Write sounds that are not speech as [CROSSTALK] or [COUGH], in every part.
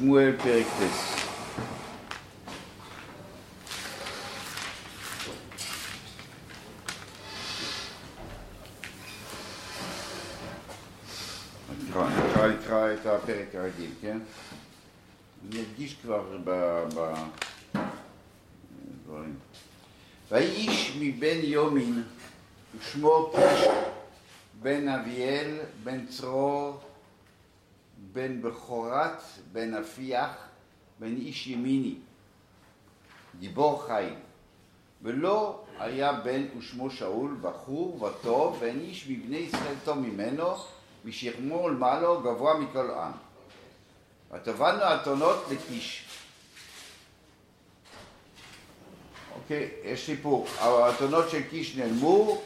שמואל פרק ט'. נקרא נקרא- נקרא את הפרק הרגיל, כן? אני אדגיש כבר בדברים. ויהי מבן יומין ושמו קיש בן אביאל בן צרור בן בכורת בן אפיח בן איש ימיני גיבור חיים. ולא היה בן ושמו שאול בחור וטוב ואין איש מבני ישראל טוב ממנו משכמו ולמעלו גבוה מכל עם. ותבענו אתונות לקיש. אוקיי, יש סיפור, האתונות של קיש נעלמו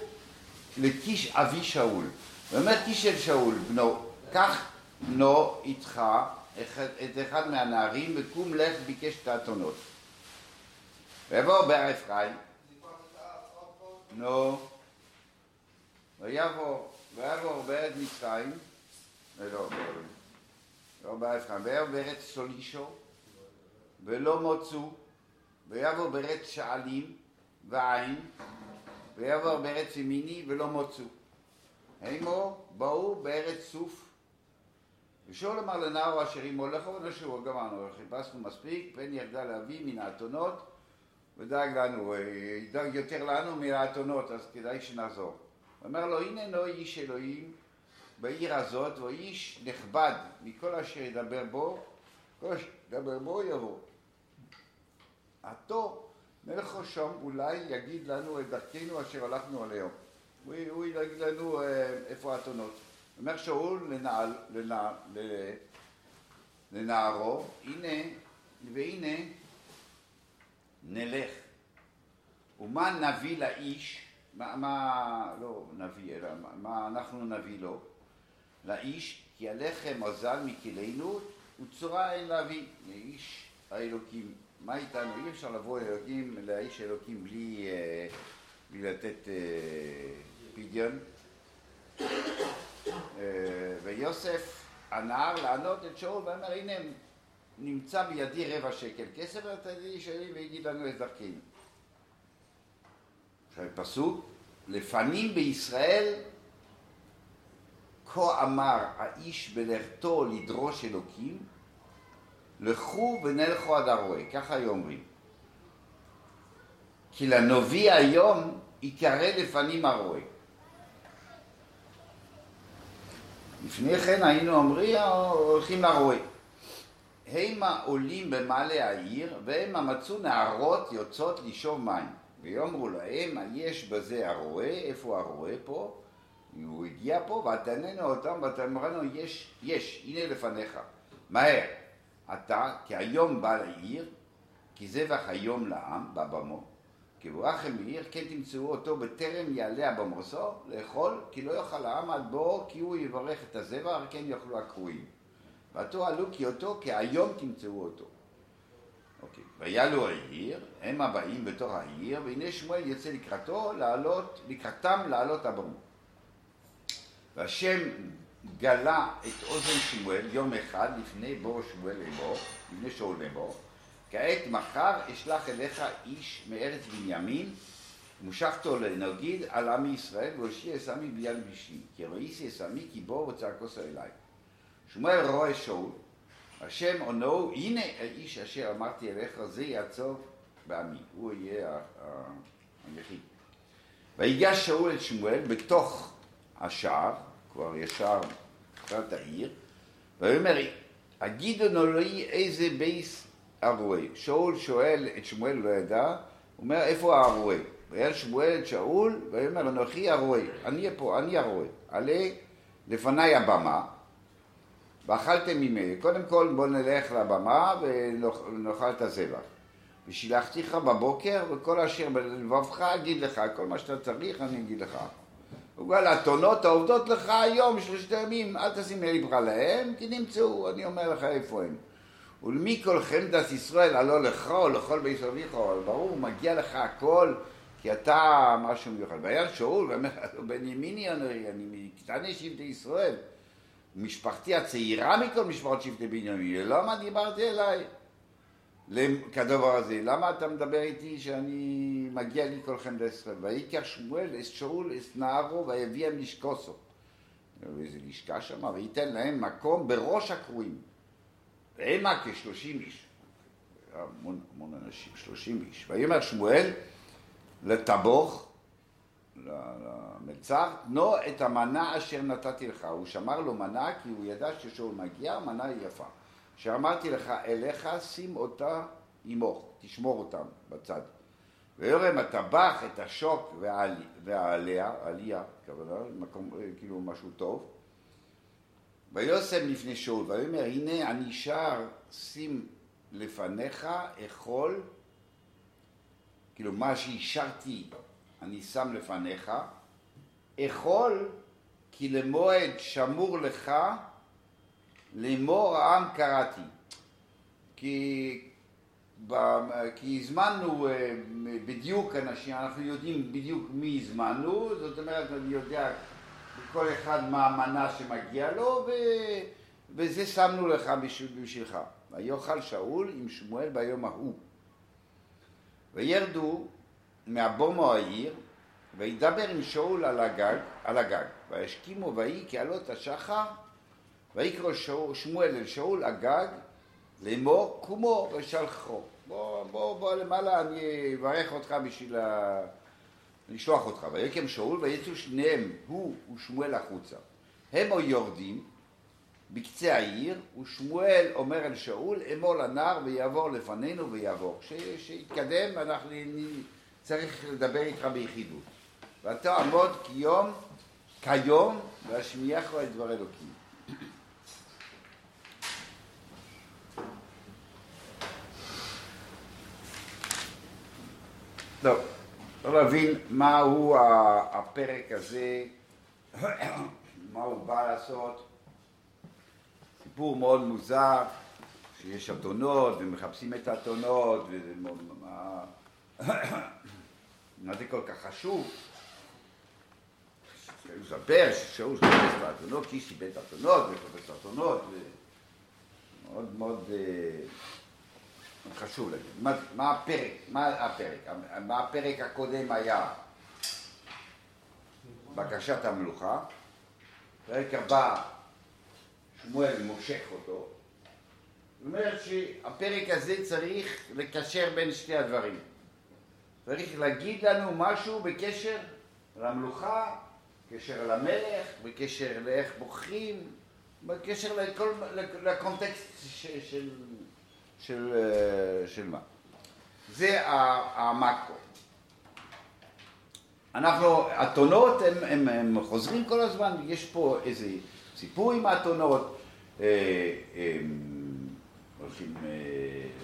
לקיש אבי שאול. ואומר קיש של שאול, בנו, קח בנו איתך אחד- את אחד מהנערים וקום לך ביקש את האתונות. ויבוא בהר אפרים, נו, ויבוא, ויבוא בארץ מצרים, לא, לא, לא בהר אפרים, ויבוא בארץ סולישו, ולא מוצאו, ויבוא בארץ שעלים ועין, ויבוא בארץ ימיני ולא מוצאו. המו באו בארץ סוף. ושאול אמר אשר עמו לכו ונשאו, גמרנו, חיפשנו מספיק, פן ירדה להביא מן האתונות, ודאג לנו, אה, ידאג יותר לנו מן האתונות, אז כדאי שנחזור. אומר לו, הנה נו איש אלוהים בעיר הזאת, והוא איש נכבד מכל אשר ידבר בו, כל אשר ידבר בו יבוא. עתו מלך חושם אולי יגיד לנו את דרכנו אשר הלכנו עליהם. הוא, הוא יגיד לנו אה, איפה האתונות. אומר שאול לנעל, לנע, ל- לנערו, הנה, והנה נלך. ומה נביא לאיש, מה, מה לא נביא, אלא מה, מה אנחנו נביא לו? לאיש, כי הלחם אזל מכלינו, וצורה אין להביא לאיש האלוקים. מה איתנו? אי אפשר לבוא לאלוקים, לאיש האלוקים בלי, אה, בלי לתת אה, פדיון. אה, ויוסף הנער לענות את שאול ואמר הנה נמצא בידי רבע שקל כסף ואתה תגיד שלי ויגיד לנו את דרכנו. עכשיו פסוק לפנים בישראל כה אמר האיש בלכתו לדרוש אלוקים לכו ונלכו עד הרועה, ככה היו אומרים. כי לנביא היום ייקרא לפנים הרועה. לפני כן היינו אומרים, הולכים לרועה. המה עולים במעלה העיר, והמה מצאו נערות יוצאות לשאוב מים. ויאמרו להם, יש בזה הרועה, איפה הרועה פה? הוא הגיע פה, ותעננו אותם, ותאמרנו, יש, יש, הנה לפניך. מהר. אתה, כי היום בא לעיר, כי זבח היום לעם, בבמו. כי בואכם בעיר, כן תמצאו אותו בטרם יעלה הבמוסו, לאכול, כי לא יאכל העם עד בואו, כי הוא יברך את הזבח, כן יאכלו הקרואים. ועתו עלו כי אותו, כי היום תמצאו אותו. אוקיי. ויעלו העיר, הם הבאים בתוך העיר, והנה שמואל יוצא לקראתו, לעלות, לקראתם לעלות הבמו. והשם גלה את אוזן שמואל יום אחד לפני בוא שמואל לאמור, לפני שאול לאמור, כעת מחר אשלח אליך איש מארץ בנימין, ומשכתו לנגיד על עמי ישראל, והושיע אסמי ביד בישי, כי ראיסי אסמי כי בוא וצעקוס אליי. שמואל רואה שאול, השם עונו, הנה האיש אשר אמרתי אליך, זה יעצור בעמי, הוא יהיה היחיד. ויגש שאול את שמואל בתוך השער, כבר ישר לקראת העיר, ויאמר, הגידו נא לי איזה בייס הרועה. שאול שואל את שמואל, לא ידע, הוא אומר, איפה הרועה? ויעל שמואל את שאול, ויאמר, אנוכי הרועה, אני פה, אני הרועה. עלה לפניי הבמה, ואכלתם ממני. קודם כל בוא נלך לבמה ונאכל את הזבח. ושילחתיך בבוקר, וכל אשר בלבבך אגיד לך, כל מה שאתה צריך אני אגיד לך. ובגלל האתונות העובדות לך היום שלושת הימים, אל תשים ללבך להם, כי נמצאו, אני אומר לך איפה הם. ולמי כל חמדת ישראל הלא לך או לכל בית אביך, אבל ברור, מגיע לך הכל, כי אתה משהו מיוחד. והיה שאול, ואומר, בן ימיני אני, אני מקטני שבטי ישראל. משפחתי הצעירה מכל משפחות שבטי בנימין, למה דיברתי אליי? כדבר הזה, למה אתה מדבר איתי שאני מגיע לי כולכם לישראל? ויקח שמואל את שאול את נערו ויביאם לשקוסו. ואיזה לשכה שם, וייתן להם מקום בראש הקרואים. והמה כשלושים איש. המון, המון אנשים, שלושים איש. ויאמר שמואל לטבוך, למלצר, תנו את המנה אשר נתתי לך. הוא שמר לו מנה כי הוא ידע ששאול מגיע, מנה היא יפה. שאמרתי לך אליך, שים אותה עמוך, תשמור אותם בצד. ויורם הטבח את השוק והעליה, עלייה, כוונה, מקום, כאילו משהו טוב. ויוסם לפני שאול, ויאמר הנה אני שר שים לפניך אכול, כאילו מה שהשארתי אני שם לפניך, אכול כי למועד שמור לך לאמור העם קראתי. כי, כי הזמנו אה, בדיוק אנשים, אנחנו יודעים בדיוק מי הזמנו, זאת אומרת אני יודע כל אחד מה המנה שמגיע לו ו, וזה שמנו לך בשבילך. ויאכל שאול עם שמואל ביום ההוא. וירדו מהבומו העיר וידבר עם שאול על הגג, על הגג. וישכימו ויהי כי עלות השחר ויקרא שמואל אל שאול הגג לאמור קומו ושלחו. בוא, בוא, בוא למעלה, אני אברך אותך בשביל ה... לשלוח אותך. ויקם שאול ויצאו שניהם, הוא ושמואל החוצה. הם או יורדים בקצה העיר, ושמואל אומר אל שאול, אמור לנער ויעבור לפנינו ויעבור. כשיתקדם, אנחנו צריך לדבר איתך ביחידות. ואתה עמוד כיום, כיום, והשמיעך את דבר אלוקים. טוב, להבין מהו הפרק הזה, [CLEARS THROAT] מה הוא בא לעשות. סיפור מאוד מוזר, שיש אתונות ומחפשים את האתונות, וזה מה, [CLEARS THROAT] מה זה כל כך חשוב. שהוא מספר ששאול חיפש את האתונות, קיש איבד את האתונות וחיפש את האתונות, מאוד מאוד אה, חשוב להגיד. מה, מה הפרק? מה הפרק? מה הפרק הקודם היה? בקשת המלוכה. פרק הבא, שמואל מושך אותו. זאת אומרת שהפרק הזה צריך לקשר בין שתי הדברים. צריך להגיד לנו משהו בקשר למלוכה, בקשר למלך, בקשר לאיך בוחרים, בקשר לכל, לקונטקסט של, של, אה, של מה. זה המקרו. אנחנו, אתונות הם, הם, הם חוזרים כל הזמן, יש פה איזה סיפור עם האתונות, אה, הולכים אה,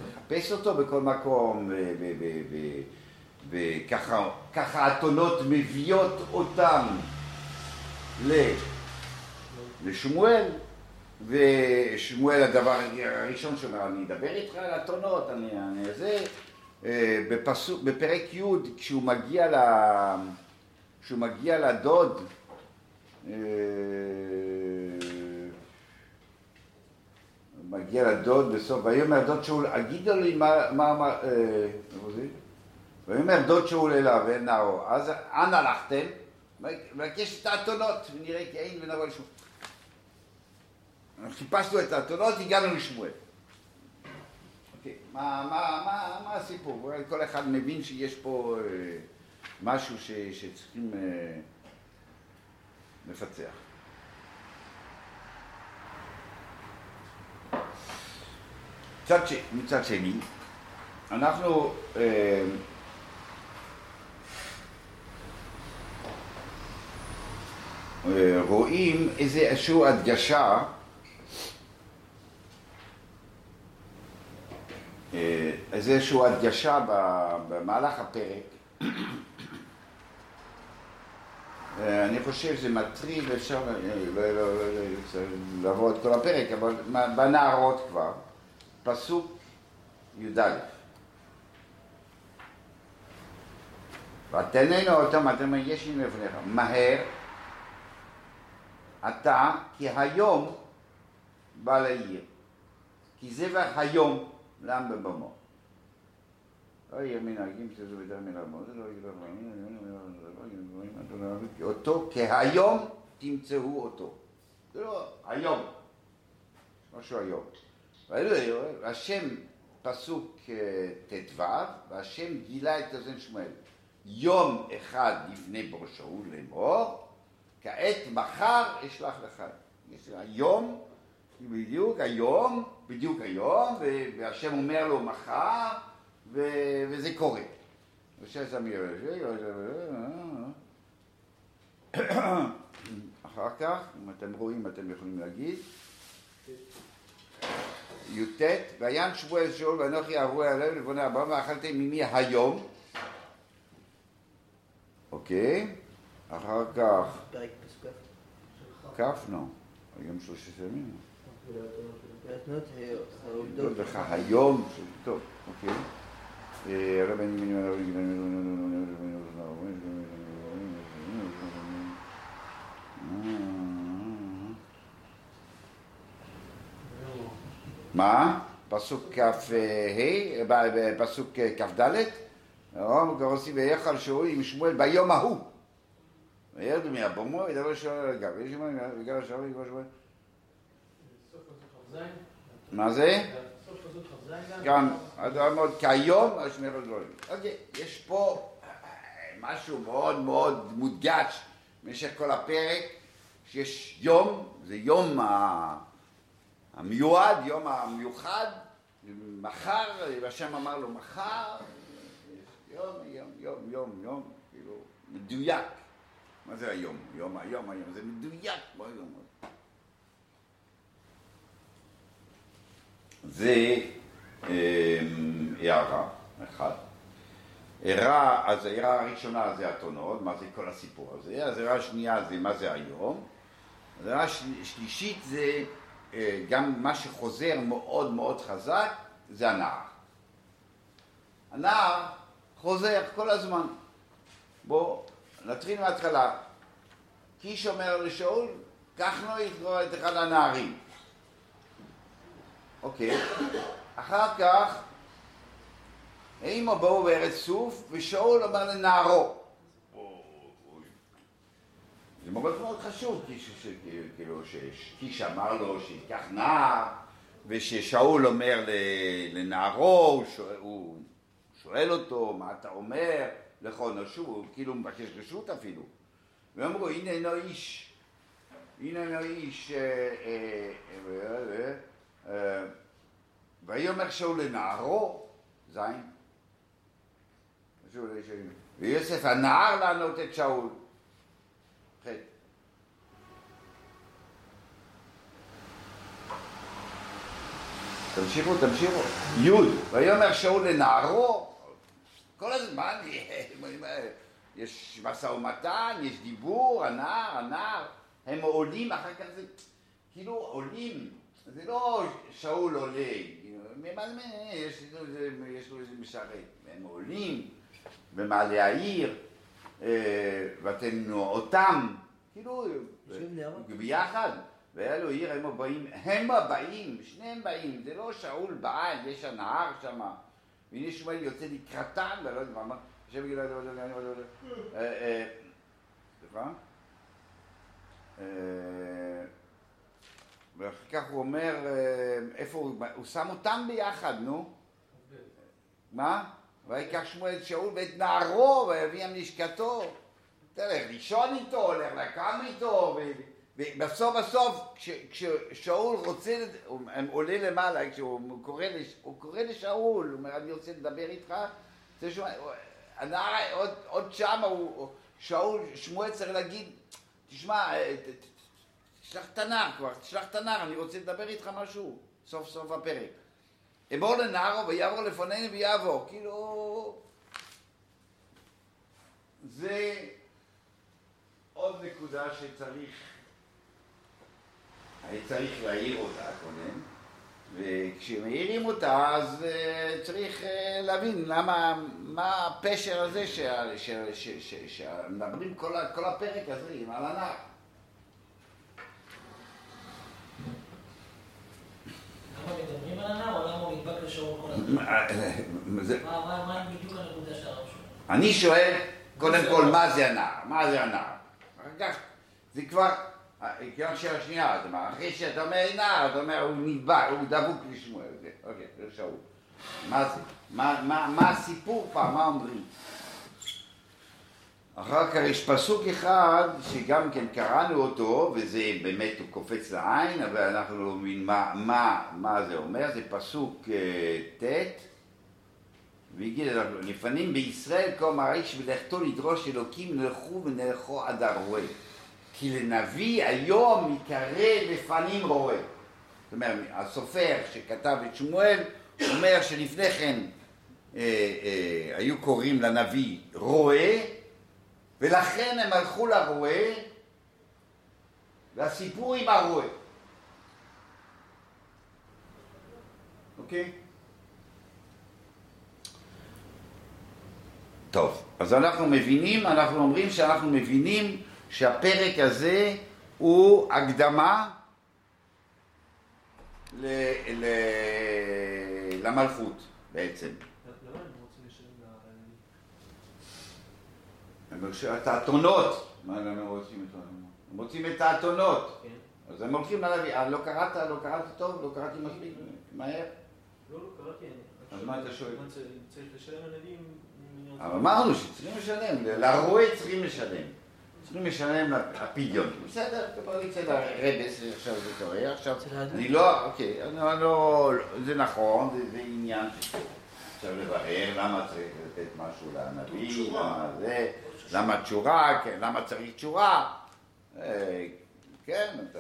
לחפש אותו בכל מקום, וככה האתונות מביאות אותם לשמואל, ושמואל הדבר הראשון שאומר, אני אדבר איתך על אתונות, אני אני זה, אה, בפסוק, בפרק י' כשהוא מגיע, ל, כשהוא מגיע לדוד, אה, מגיע לדוד בסוף, ויאמר דוד שאול, אגידו לי מה, מה, אה? ויאמר דוד שאול אליו, ונאו, אז אנה הלכתם? מבקש את האתונות, ונראה כי אין ונבוא לשמואל. חיפשנו את האתונות, הגענו לשמואל. אוקיי, מה, מה, מה, מה הסיפור? כל אחד מבין שיש פה אה, משהו ש, שצריכים אה, לפצח. מצד, ש... מצד שני, אנחנו אה, רואים איזושהי הדגשה איזושהי הדגשה במהלך הפרק אני חושב שזה מטריד, אפשר לעבור את כל הפרק, אבל בנערות כבר, פסוק י"א ותננו אותם, אתם יש לי לפניך, מהר אתה כי היום בא לעיר. כי זבח היום לעם בבמו. לא יהיה מנהגים שזה בדרך מן המות, לא יהיה אותו כהיום תמצאו אותו. זה לא היום, משהו היום. השם פסוק ט"ו, והשם גילה את אוזן שמואל. יום אחד לפני בראשו לאמור, כעת מחר אשלח לך. היום, בדיוק היום, בדיוק היום, והשם אומר לו מחר, וזה קורה. אחר כך, אם אתם רואים, אתם יכולים להגיד. י"ט, ויען שמואל שאול ואנוכי אהבו עליהם לבוני הבא ואכלתם ממי היום. אוקיי, אחר כך, כף נו, היום שלושת ימים. לא לך היום, טוב, אוקיי. מה? פסוק כ"ה, פסוק כ"ד, עושים ויכל שאול עם שמואל ביום ההוא. וירדו מהבומו, ידבר שאול על הגב. ויש שמואל, וגם שאול יגבר שמואל. מה זה? גם, מאוד כהיום, השמר הדברים. אוקיי, יש פה משהו מאוד מאוד מודגש במשך כל הפרק, שיש יום, זה יום המיועד, יום המיוחד, מחר, והשם אמר לו מחר, יום, יום, יום, יום, יום, כאילו, מדויק. מה זה היום? יום, היום, היום, זה מדויק כמו יום. זה הערה אחת. הערה, אז הערה הראשונה זה אתונות, מה זה כל הסיפור הזה, אז הערה השנייה זה מה זה היום, אז הערה השלישית זה גם מה שחוזר מאוד מאוד חזק, זה הנער. הנער חוזר כל הזמן. בואו נתחיל מההתחלה. קיש אומר לשאול, קח לו את אחד הנערים. אוקיי. אחר כך, אימו באו בארץ סוף, ושאול אמר לנערו. זה מאוד מאוד חשוב, כאילו, שקיש אמר לו שייקח נער, וששאול אומר לנערו, הוא שואל אותו, מה אתה אומר? לכל נשוב, הוא כאילו מבקש רשות אפילו. ואמרו, הנה אינו איש, הנה אינו איש, ויאמר שאול לנערו, זין, ויוסף הנער לענות את שאול, ח' תמשיכו, תמשיכו. י' ויאמר שאול לנערו, כל הזמן יש משא ומתן, יש דיבור, הנער, הנער, הם עולים, אחר כך זה כאילו עולים, זה לא שאול עולה, יש לו איזה משרת, הם עולים במעלה העיר, ואתם אותם, כאילו, ביחד. והיה לו עיר, הם הבאים, הם הבאים, שניהם באים, זה לא שאול בא, יש הנהר שם, והנה שמואל יוצא לקראתם, ולא יודע מה, השם יגיד, סליחה? ואחר כך הוא אומר, איפה הוא, הוא שם אותם ביחד, נו. מה? ויקח שמואל שאול ואת נערו ויביאם לשכתו. תלך לישון איתו, הולך לקם איתו, ובסוף בסוף כששאול רוצה, הוא עולה למעלה, כשהוא קורא, הוא קורא לשאול, הוא אומר אני רוצה לדבר איתך, הנער עוד, עוד שם, שאול, שמואל צריך להגיד, תשמע, תשלח את הנער כבר, תשלח את הנער, אני רוצה לדבר איתך משהו, סוף סוף הפרק. אמור לנערו ויעבור לפנינו ויעבור, כאילו... זה עוד נקודה שצריך, צריך להעיר אותה קודם, וכשמעירים אותה אז צריך להבין למה, מה הפשר הזה שמדברים כל, כל הפרק הזה על הנער. על הנער, למה הוא נדבק לשאול כל הזמן? מה בדיוק הנקודה של הרב שואל? אני שואל, קודם כל, מה זה הנער? מה זה הנער? זה כבר, כיוון שאלה שנייה, זאת אומרת, אחרי שאתה אומר נער, אתה אומר, הוא נדבק, הוא דבוק לשמואל, אוקיי, זה שאול. מה זה? מה הסיפור פעם? מה אומרים? אחר כך יש פסוק אחד שגם כן קראנו אותו, וזה באמת הוא קופץ לעין, אבל אנחנו לא מבינים מה, מה, מה זה אומר, זה פסוק ט', ויגיד, לפנים בישראל כה האיש ולכתו לדרוש אלוקים נלכו ונלכו עד הרועה. כי לנביא היום יקרא לפנים רועה. זאת אומרת, הסופר שכתב את שמואל אומר שלפני כן אה, אה, היו קוראים לנביא רועה ולכן הם הלכו לרועה, והסיפור עם הרועה. אוקיי? טוב, אז אנחנו מבינים, אנחנו אומרים שאנחנו מבינים שהפרק הזה הוא הקדמה ל, ל, למלכות בעצם. את האתונות. מה הם רוצים את האתונות? הם רוצים את האתונות. כן. אז הם הולכים לנביא. אה, לא קראת? לא קראתי טוב? לא קראתי מספיק? מהר? לא, לא קראתי. אז מה אתה שואל? צריך לשלם לנביאים? אבל אמרנו שצריכים לשלם, לרועה צריכים לשלם. צריכים לשלם לפדיון. בסדר, כבר יצא לרבס, עכשיו זה קורה, עכשיו אני לא, אוקיי, אני לא, זה נכון, זה עניין עכשיו לברר למה צריך לתת משהו לנביא, למה זה. למה תשורה, כן, למה צריך תשורה? אה, כן, אתה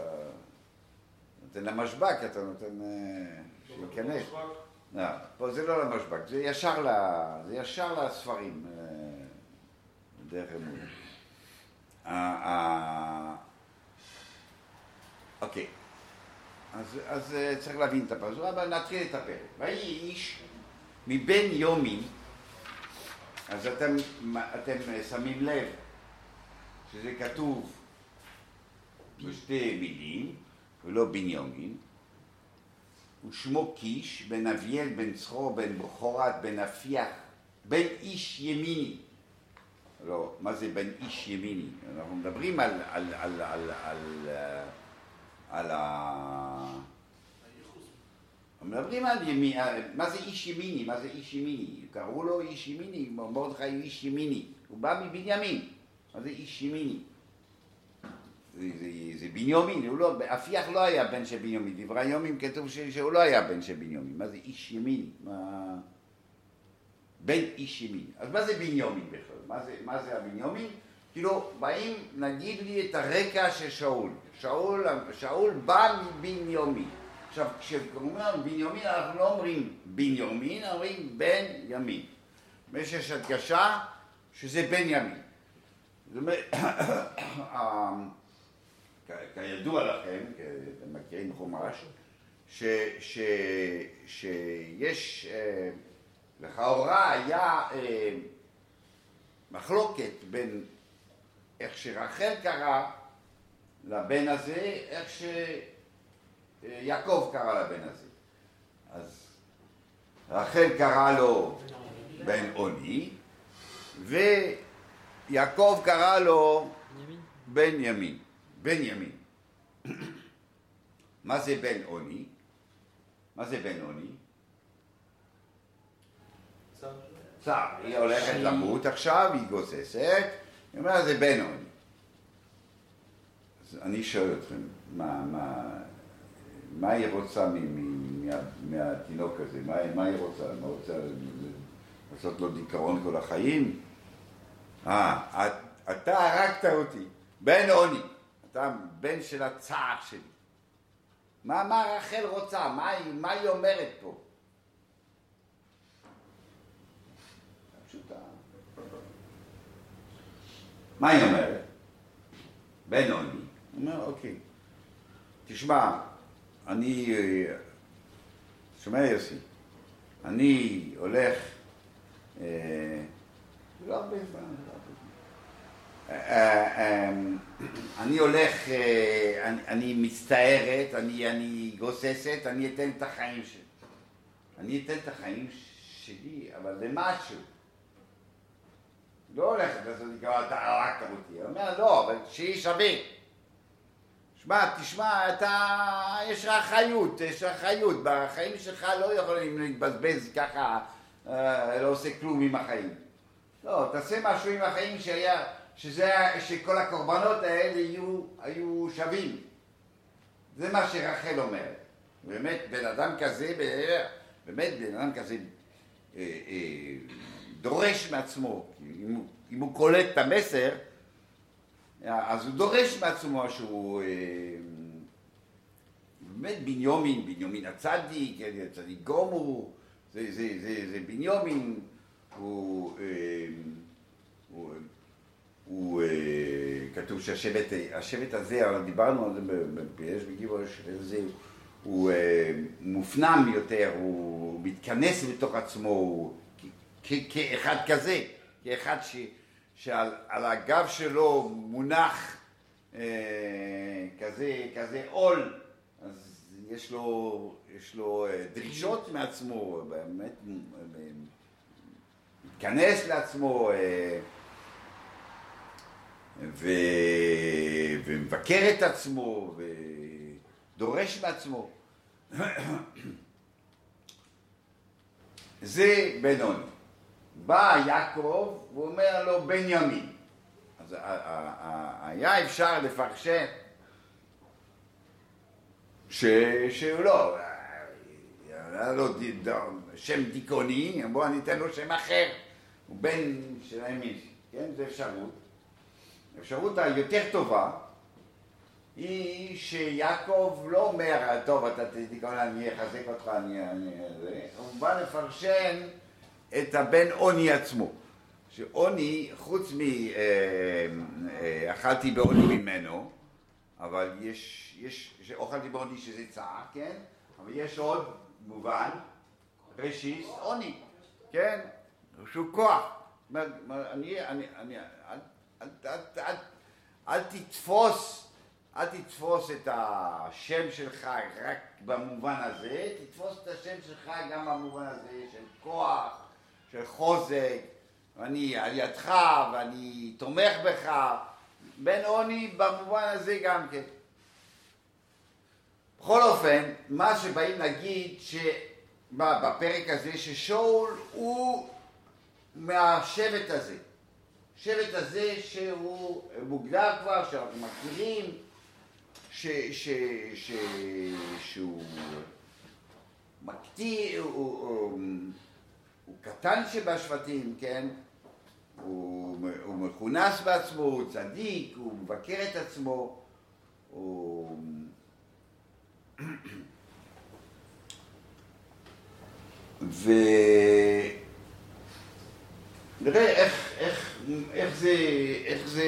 נותן למשבק, אתה נותן אה, שייכנס. לא, פה זה לא למשבק, זה ישר, ל... זה ישר לספרים, אה, דרך אמונה. אוקיי, אז, אז צריך להבין את הפרק, אבל נתחיל את הפרק. ויהי איש מבין יומי אז אתם, אתם שמים לב שזה כתוב בשתי מילים, ולא בנימין, ושמו קיש, בן אביאל, בן צחור, בן בכורת, בן אפיח, בן איש ימיני. לא, מה זה בן איש ימיני? אנחנו מדברים על, על, על, על, על, על, על ה... מדברים על ימין, מה זה איש ימיני? מה זה איש ימיני? קראו לו איש ימיני, מרדכי הוא איש ימיני, הוא בא מבנימין, מה זה איש ימיני? זה, זה, זה בנימין, הוא לא, אפיח לא היה בן של בנימין, דברי יומים כתוב שהוא לא היה בן של בנימין, מה זה איש ימיני? בן איש ימין. אז מה זה בנימין בכלל? מה זה, מה זה הבנימין? כאילו, באים, נגיד לי את הרקע של שאול. שאול, שאול בא מבנימין. עכשיו, כשאומרים בנימין, אנחנו לא אומרים בנימין, אומרים בן ימין. יש הדגשה שזה בן ימין. זאת אומרת, [COUGHS] כידוע לכם, אתם מכירים חומש, שיש, אה, לכאורה היה אה, מחלוקת בין איך שרחל קרא לבן הזה, איך ש... יעקב קרא לבן הזה. אז רחל קרא לו בן עוני, ויעקב קרא לו בן ימין. בן ימין. [COUGHS] מה זה בן עוני? מה זה בן עוני? צר. היא הולכת למות עכשיו, היא גוססת, היא אומרת זה בן עוני. אז אני שואל אתכם, מה, מה, מה היא רוצה מהתינוק הזה? מה, היא רוצה? מה רוצה לעשות לו דיכאון כל החיים? אה, אתה הרגת אותי, בן עוני, אתה בן של הצער שלי. מה, מה רחל רוצה? מה היא, מה היא אומרת פה? פשוטה. מה היא אומרת? בן עוני. הוא אומר, אוקיי, תשמע, אני, שומע יוסי, אני הולך, אה, לא לא אה, אה, אני הולך, אני מצטערת, אני גוססת, אני אתן את החיים שלי. אני אתן את החיים שלי, אבל למשהו. לא הולך לעשות לי כבר, אתה הרגת אותי. הוא אומר, לא, אבל שיהיה שווה. שמע, תשמע, אתה, יש לך אחריות, יש לך אחריות. בחיים שלך לא יכולים להתבזבז ככה, אה, לא עושה כלום עם החיים. לא, תעשה משהו עם החיים שהיה, שזה, שכל הקורבנות האלה יהיו, היו שווים. זה מה שרחל אומרת. באמת, בן אדם כזה, באמת, בן אדם כזה אה, אה, דורש מעצמו, אם הוא, אם הוא קולט את המסר, אז הוא דורש מעצמו שהוא... אה, באמת בניומין, בניומין הצדיק, צדיק גומו, זה, זה, זה, זה בניומין, הוא, אה, הוא, הוא, אה, כתוב שהשבט השבט הזה, אבל דיברנו על זה בפייש בגיבוש, זה, הוא מופנם יותר, הוא מתכנס בתוך עצמו, הוא, כאחד כזה, כאחד ש... שעל הגב שלו מונח אה, כזה, כזה עול, אז יש לו, יש לו אה, דרישות מעצמו, באמת מתכנס לעצמו אה, ו, ומבקר את עצמו ודורש מעצמו. [COUGHS] זה בנוני. בא יעקב ואומר לו בנימין. אז היה אפשר לפרשן שהוא לא, היה לו שם דיכאוני, בואו אני אתן לו שם אחר, הוא בן של הימין, כן? זו אפשרות. האפשרות היותר טובה היא שיעקב לא אומר, טוב, אתה תדיכאון, אני אחזק אותך. אני... הוא בא לפרשן את הבן עוני עצמו. שעוני, חוץ מ... אה, אה, אכלתי בעוני ממנו, אבל יש, יש, אוכלתי בעוני שזה צער, כן? אבל יש עוד מובן, ראשית, עוני, כן? שהוא כוח. אני, אני, אני, אל, אל, אל, אל תתפוס, אל תתפוס את השם שלך רק במובן הזה, תתפוס את השם שלך גם במובן הזה של כוח, של חוזק, ואני על ידך, ואני תומך בך, בן עוני במובן הזה גם כן. בכל אופן, מה שבאים להגיד בפרק הזה, ששאול הוא מהשבט הזה. שבט הזה שהוא מוגדר כבר, שאנחנו מכירים, ש, ש, ש, שהוא מקטיר, הוא, הוא, הוא קטן שבשבטים, כן? הוא, הוא מכונס בעצמו, הוא צדיק, הוא מבקר את עצמו, הוא... [CLEARS THROAT] ו... נראה איך, איך, איך, זה, איך זה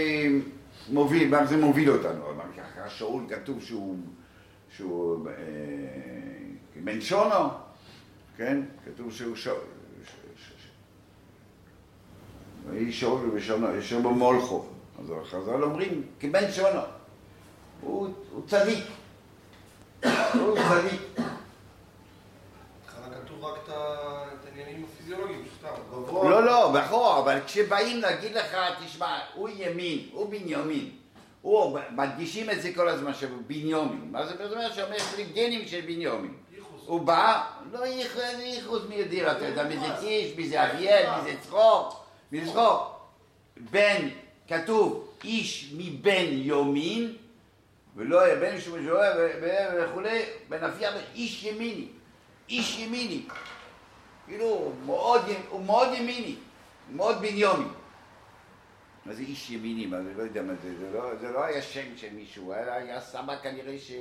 מוביל, מה זה מוביל אותנו. אבל ככה שאול כתוב שהוא, שהוא אה, בן שונו, כן? כתוב שהוא שאול. ויהי שאול ושונו, ישר במולכו. אז החז"ל אומרים, כבן שונו. הוא, הוא צדיק. הוא צדיק. לא, לא, נכון, אבל כשבאים להגיד לך, תשמע, הוא ימין, הוא בנימין. הוא, מדגישים את זה כל הזמן, שהוא בנימין. מה זה אומר? שאומר, יש לי גנים של בנימין. הוא בא, לא ייחוס מי יודעים, אתה יודע מי זה קיש, מי זה אביאל, מי זה צחוק. מזרוק, בן, כתוב, איש מבן יומין, ולא יהיה בן שהוא משורר וכולי, בן אביה, איש ימיני, איש ימיני. כאילו, הוא מאוד, הוא מאוד ימיני, מאוד בניומי. מה זה איש ימיני? מה זה, לא יודע מה זה, זה לא, זה לא היה שם של מישהו, היה, היה סבא כנראה ש...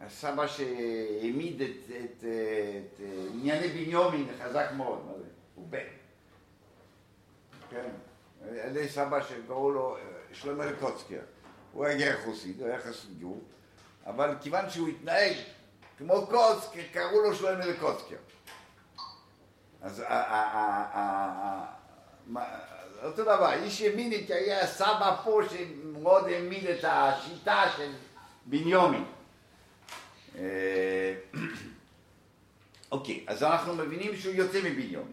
הסבא שהעמיד את, את, את, את ענייני בניומין חזק מאוד, מה זה? הוא בן. כן? לי סבא שקראו לו אה, שלמה לקוצקר. הוא היה גר חוסיד, הוא היה חסיד גור, אבל כיוון שהוא התנהג כמו קוצקר, קראו לו שלמה לקוצקר. אז אותו דבר, איש ימיני, היה סבא פה שמאוד העמיד את השיטה של בניומין. אה, [CLEARS THROAT] אוקיי, אז אנחנו מבינים שהוא יוצא מבנימין.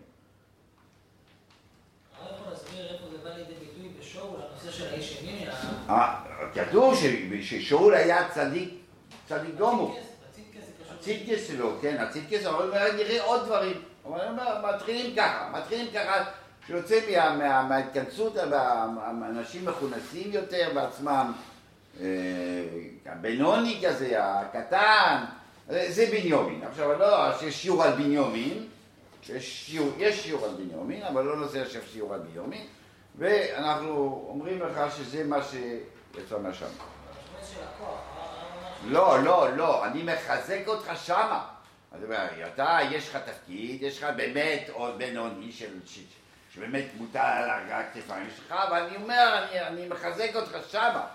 הרב יכול להסביר איפה זה בא לידי ביטוי בשאול, הנושא של האיש ימין, אה, כתוב ש- ששאול היה צדיק, צדיק קשור. הציטקס שלו, כן, הציטקס, אבל נראה עוד דברים. אבל אומר, מתחילים ככה, מתחילים ככה, שיוצא מה- מה- מההתכנסות, האנשים מכונסים יותר בעצמם, אה, הבינוני כזה, הקטן, אה, זה בנימין. עכשיו, לא שיש שיעור על בנימין, יש שיעור, יש על בנימין, אבל לא נעשה עכשיו שיעור על בנימין, ואנחנו אומרים לך שזה מה שיצא מהשם. לא, לא, לא, אני מחזק אותך שמה. הוא אומר, אתה, יש לך תפקיד, יש לך באמת עוד בינוני של... שבאמת מוטל על הכתפיים שלך, אבל אני אומר, אני, אני מחזק אותך שמה.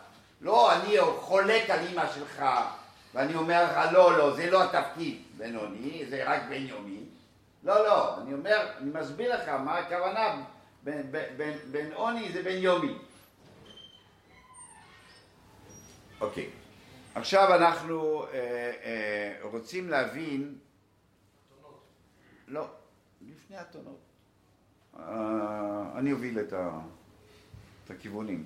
לא, אני חולק על אימא שלך, ואני אומר לך, לא, לא, זה לא התפקיד בינוני, זה רק בנימין. לא, לא, אני אומר, אני מסביר לך מה הכוונה, בין- בין- בין- בין עוני זה בנימין. אוקיי. עכשיו אנחנו אה, אה, רוצים להבין... לא, לפני הטונות. אה, אני אוביל את, ה, את הכיוונים.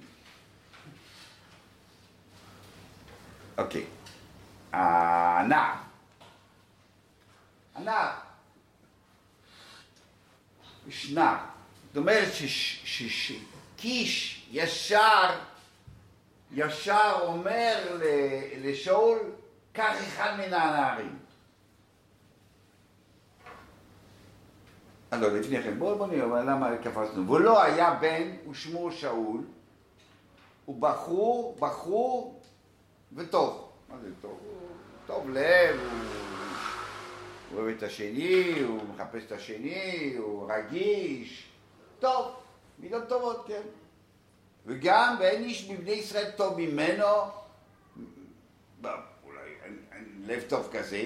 אוקיי. הנער. הנער. יש נער. זאת אומרת שקיש ישר ישר אומר לשאול, קח אחד מן הנערים. אה, לא, לפני כן, בואו בוא נראה למה קפצנו. ולא היה בן ושמו שאול, הוא בחור, בחור וטוב. מה זה טוב? טוב לב, הוא אוהב את השני, הוא מחפש את השני, הוא רגיש. טוב, מידות טובות, כן. וגם ואין איש מבני ישראל טוב ממנו, אולי אין, אין לב טוב כזה,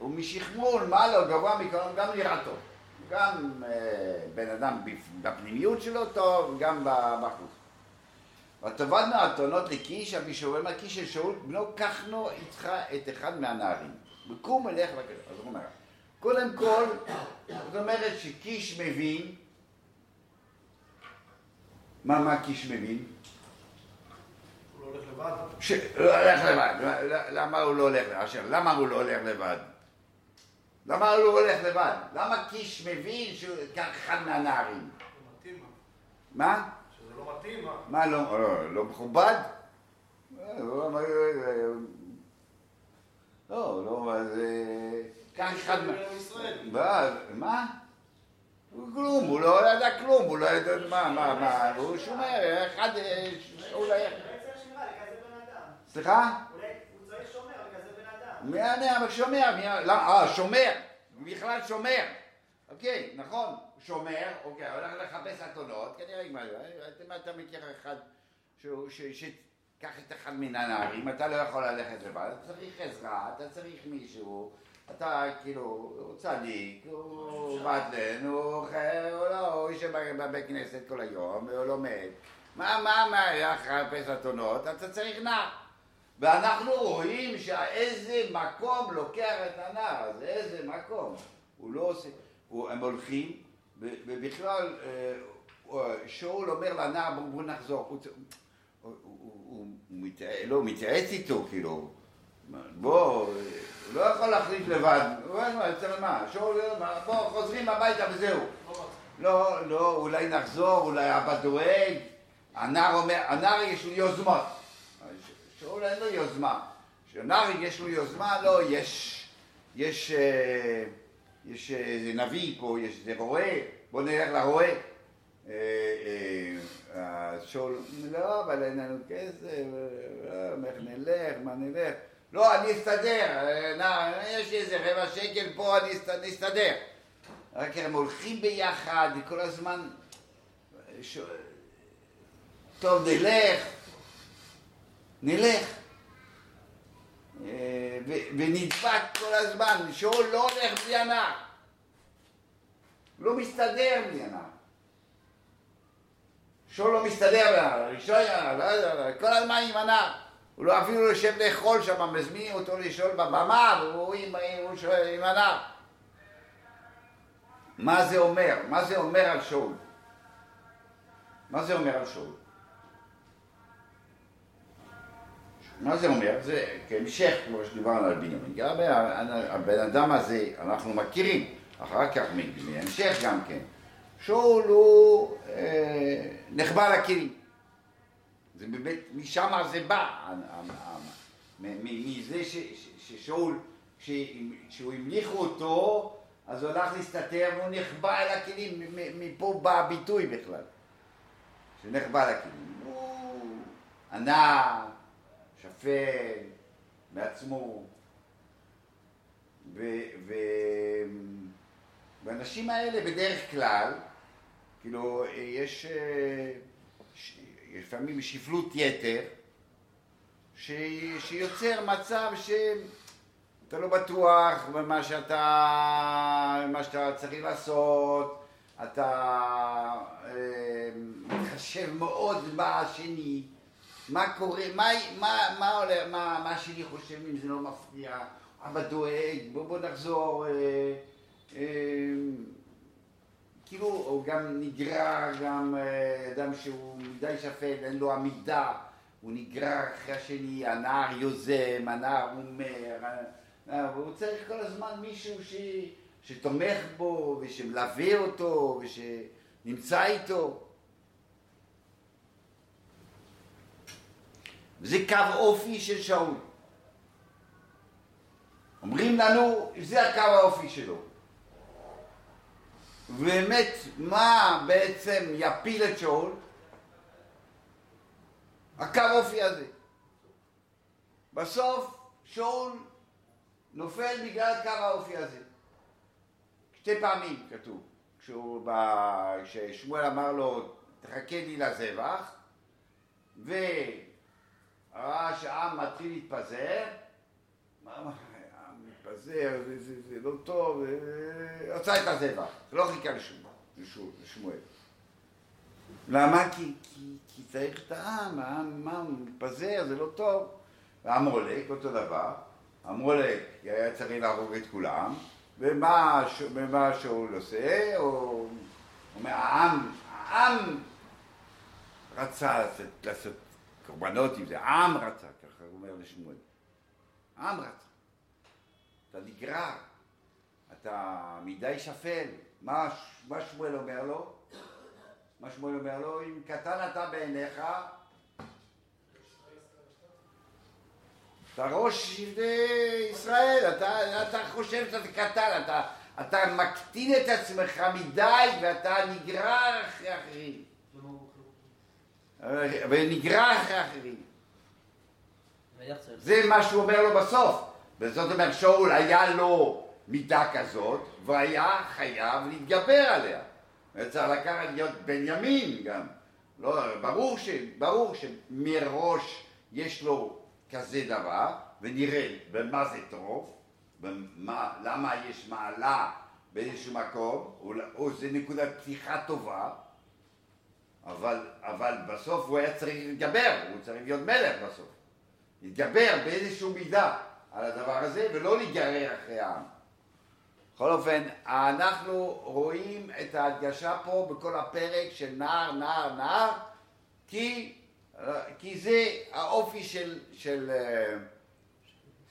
ומשכמול מעלה גבוה מכולם גם נראה טוב. גם אה, בן אדם בפ- בפנימיות שלו טוב, גם בחוץ. ותאבדנו האתונות לקיש, אבי שאול, מה קיש של שאול, בנו קחנו איתך את אחד מהנערים. וקום ולך לקדוש. אז הוא אומר, קודם כל, זאת אומרת שקיש מבין, מה, מה קיש מבין? הוא לא הולך לבד. ש... לא הולך לבד. ל- למה הוא לא הולך לבד? עכשיו, למה הוא לא הולך לבד? למה הוא לא הולך לבד? למה קיש מבין שהוא אחד מהנערים? זה מה? מה? שזה לא מתאים, מה? מה לא, לא, לא מכובד? לא, מה, לא, לא, אז... אה, קח אחד מה... עם ישראל. ואז, מה? הוא כלום, הוא לא ידע כלום, הוא לא ידע מה, מה, מה, הוא שומר, אחד, אה, היה... אולי אדם. סליחה? הוא צריך שומר בן אדם. מי אבל שומר, מי- למה? אה, שומר, בכלל שומר. אוקיי, נכון, שומר, אוקיי, הולך לחפש אתונות, כנראה מה זה, אתה- אתה מכיר אחד שהוא, ש- שתיקח את אחד מן הנערים, אתה לא יכול ללכת לבד, אתה צריך עזרה, אתה צריך מישהו, אתה כאילו, הוא צדיק, הוא בטלן, הוא ח- הוא לא, הוא יושב בבית כנסת כל היום, הוא לומד. מה, מה, מה, לחפש אתונות, אתה צריך נער. ואנחנו רואים שאיזה מקום לוקח את הנער הזה, איזה מקום. הוא לא עושה, הוא, הם הולכים, ובכלל, אה, שאול אומר לנער, בוא, בוא נחזור. הוא, הוא, הוא, הוא, הוא, לא, הוא מתייעץ איתו, כאילו, בוא, הוא לא יכול להחליט לבד. הוא אומר? שאול, מה, בוא, חוזרים הביתה וזהו. לא, לא, אולי נחזור, אולי אבא דואג. הנער אומר, הנער יש לו יוזמות. שאול אין לו יוזמה. כשנער יש לו יוזמה, לא, יש, יש, אה, יש איזה נביא פה, יש איזה רועה, בוא נלך לרועה. אה, אה, שאול, לא, אבל אין לנו כסף, איך נלך, מה נלך? לא, אני אסתדר, אה, יש לי איזה רבע שקל פה, אני אסת- נסתדר. רק הם הולכים ביחד, כל הזמן, אה, ש... טוב, נלך, נלך. אה, ונדבק כל הזמן, שאול לא הולך בלי הנער. לא מסתדר בלי הנער. שאול לא מסתדר בלי הנער, ראשון הנער, לא יודע, כל הזמן עם הנער. הוא לא אפילו יושב לאכול שם, מזמינים אותו לשאול בבמה, והוא עם, הנער. מה זה אומר? מה זה אומר על שאול? מה זה אומר על שאול? מה זה אומר? זה כהמשך, כמו שדיברנו על בנימין. גם הבן אדם הזה, אנחנו מכירים, אחר כך בהמשך גם כן. שאול הוא אה, נחבא לכלים. זה באמת, משם זה בא, מזה ששאול, כשהוא המליכו אותו, אז הוא הלך להסתתר והוא נחבא אל הכלים, מפה בא הביטוי בכלל, שנחבא לכלים. הוא ענה, שפל, מעצמו. והאנשים האלה בדרך כלל, כאילו, יש לפעמים שפלות יתר, ש... שיוצר מצב שאתה לא בטוח במה שאתה, במה שאתה צריך לעשות, אתה אה, מתחשב מאוד בשני, מה קורה, מה, מה, מה, עולה, מה, מה השני חושב אם זה לא מפריע, אבא דואג, בוא, בוא נחזור, אה, אה, כאילו הוא גם נגרר, גם אה, אדם שהוא מדי שפל, אין לו עמידה, הוא נגרר אחרי השני, הנער יוזם, הנער אומר, אה, והוא צריך כל הזמן מישהו ש, שתומך בו ושמלווה אותו ושנמצא איתו. וזה קו אופי של שאול. אומרים לנו, זה הקו האופי שלו. ובאמת, מה בעצם יפיל את שאול? הקו אופי הזה. בסוף שאול נופל בגלל קו האופי הזה. שתי פעמים כתוב. כששמואל אמר לו, תחכה לי לזבח, וראה שהעם מתחיל להתפזר, מתפזר, זה, זה, זה לא טוב, רצה את הזבח, לא חיכה לשמואל. למה? כי, כי, כי צריך את העם, העם העם מתפזר, זה לא טוב. ועמולק, אותו דבר, עמולק היה צריך להרוג את כולם, ומה, ומה שאול עושה, הוא אומר, העם, העם רצה לעשות, לעשות קורבנות עם זה, העם רצה, ככה הוא אומר לשמואל. העם רצה. אתה נגרר, אתה מדי שפל. מה, מה שמואל אומר לו? מה שמואל אומר לו? אם קטן אתה בעיניך, אתה ראש ישראל, אתה, אתה חושב שאתה קטן, אתה, אתה מקטין את עצמך מדי ואתה נגרר אחרי אחרים. ונגרר אחרי אחרים. זה מה שהוא אומר לו בסוף. וזאת אומרת, שאול היה לו מידה כזאת, והיה חייב להתגבר עליה. צריך לקחת להיות בנימין גם. לא, ברור, ש, ברור שמראש יש לו כזה דבר, ונראה במה זה טוב, במה, למה יש מעלה באיזשהו מקום, או, או זה נקודת פתיחה טובה, אבל, אבל בסוף הוא היה צריך להתגבר, הוא צריך להיות מלך בסוף. להתגבר באיזשהו מידה. על הדבר הזה ולא להיגרר אחרי העם. בכל אופן, אנחנו רואים את ההדגשה פה בכל הפרק של נער, נער, נער, כי, כי זה האופי של, של,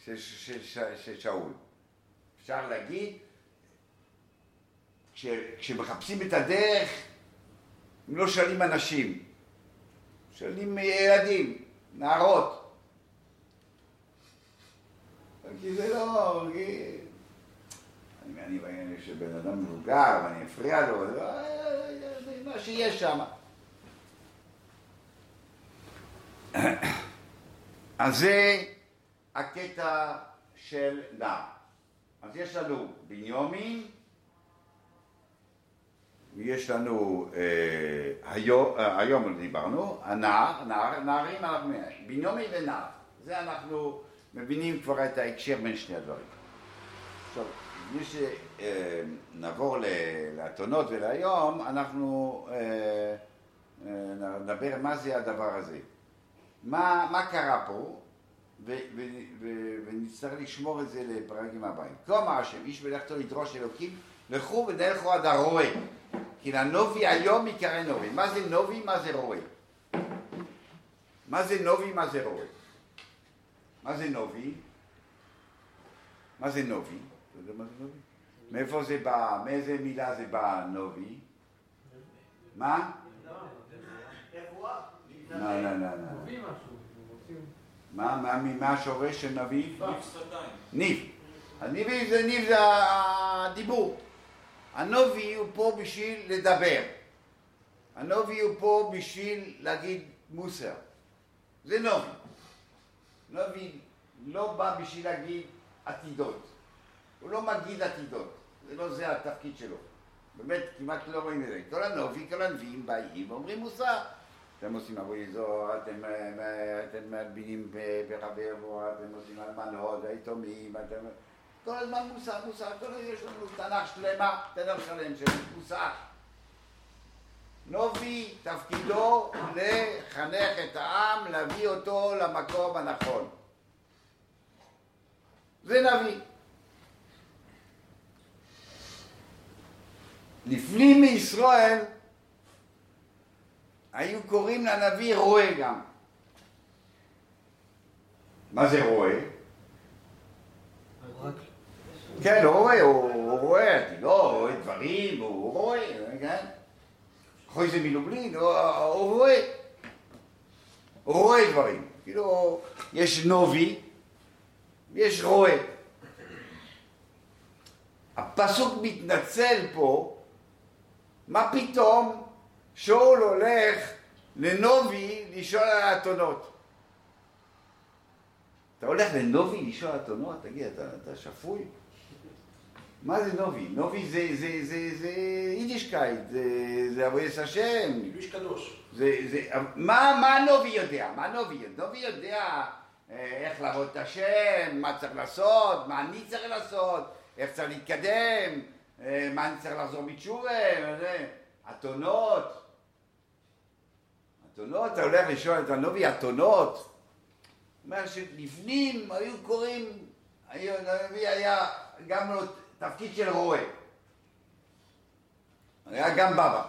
של, של, של, של שאול. אפשר להגיד, כש, כשמחפשים את הדרך, הם לא שואלים אנשים, שואלים ילדים, נערות. כי זה לא... אני בעניין של בן אדם מבוגר ואני אפריע לו, זה מה שיש שם. [COUGHS] אז זה הקטע של נער. אז יש לנו בניומין, יש לנו, אה, היום, אה, היום דיברנו, הנער, נער, נערים, בניומין ונער. זה אנחנו מבינים כבר את ההקשר בין שני הדברים. עכשיו, לפני שנעבור לאתונות ולהיום, אנחנו אה, אה, נדבר מה זה הדבר הזה. מה, מה קרה פה, ונצטרך לשמור את זה לפרקים הבאים. כה אמר השם, איש מלאכתו לדרוש אלוקים, לכו ונלכו עד הרועה, כי לנובי היום יקרא נובי. מה זה נובי? מה זה רועה? מה זה נובי? מה זה רועה? מה זה נובי? מה זה נובי? אתה יודע מה זה נובי? מאיפה זה בא? מאיזה מילה זה בא נובי? מה? לא, לא, לא, לא. מה, מה, מה השורש של נביא? ניב. הניב זה ניב זה הדיבור. הנובי הוא פה בשביל לדבר. הנובי הוא פה בשביל להגיד מוסר. זה נובי. נובי לא בא בשביל להגיד עתידות. הוא לא מגיד עתידות. זה לא זה התפקיד שלו. באמת, כמעט לא רואים את זה. כל הנובי, כל הנביאים באים ואומרים מוסר. אתם עושים עבודי זוהר, אתם, אה, אתם מלבינים אבוה, אתם עושים אלמנות, היתומים, אתם... כל הזמן מוסר, מוסר, כל הזמן יש לנו תנ"ך שלמה, תנ"ך שלם של מוסר. נובי תפקידו לחנך את העם, להביא אותו למקום הנכון. זה נביא. לפנים מישראל היו קוראים לנביא רועה גם. מה זה רועה? כן, הוא רואה, הוא רואה, לא רואה דברים, הוא רואה, כן? חוי זה מלובלין, הוא רואה. הוא רואה דברים. כאילו, יש נובי, יש רואה. הפסוק מתנצל פה, מה פתאום שאול הולך לנובי לשאול על האתונות. אתה הולך לנובי לשאול על אתונות? תגיד, אתה, אתה שפוי? מה זה נובי? נובי זה, זה, זה, זה יידישקייט, זה, זה עבודת השם. איש קדוש. זה, זה, מה, מה נובי יודע? מה נובי יודע? נובי יודע אה, איך לעבוד את השם, מה צריך לעשות, מה אני צריך לעשות, איך צריך להתקדם, אה, מה אני צריך לחזור בתשובה, וזה. אתונות. אתונות, אתה הולך לשאול את הנובי אתונות. אומר שלפנים היו קוראים, הנביא היה גם לו תפקיד של רועה. היה גם בבא.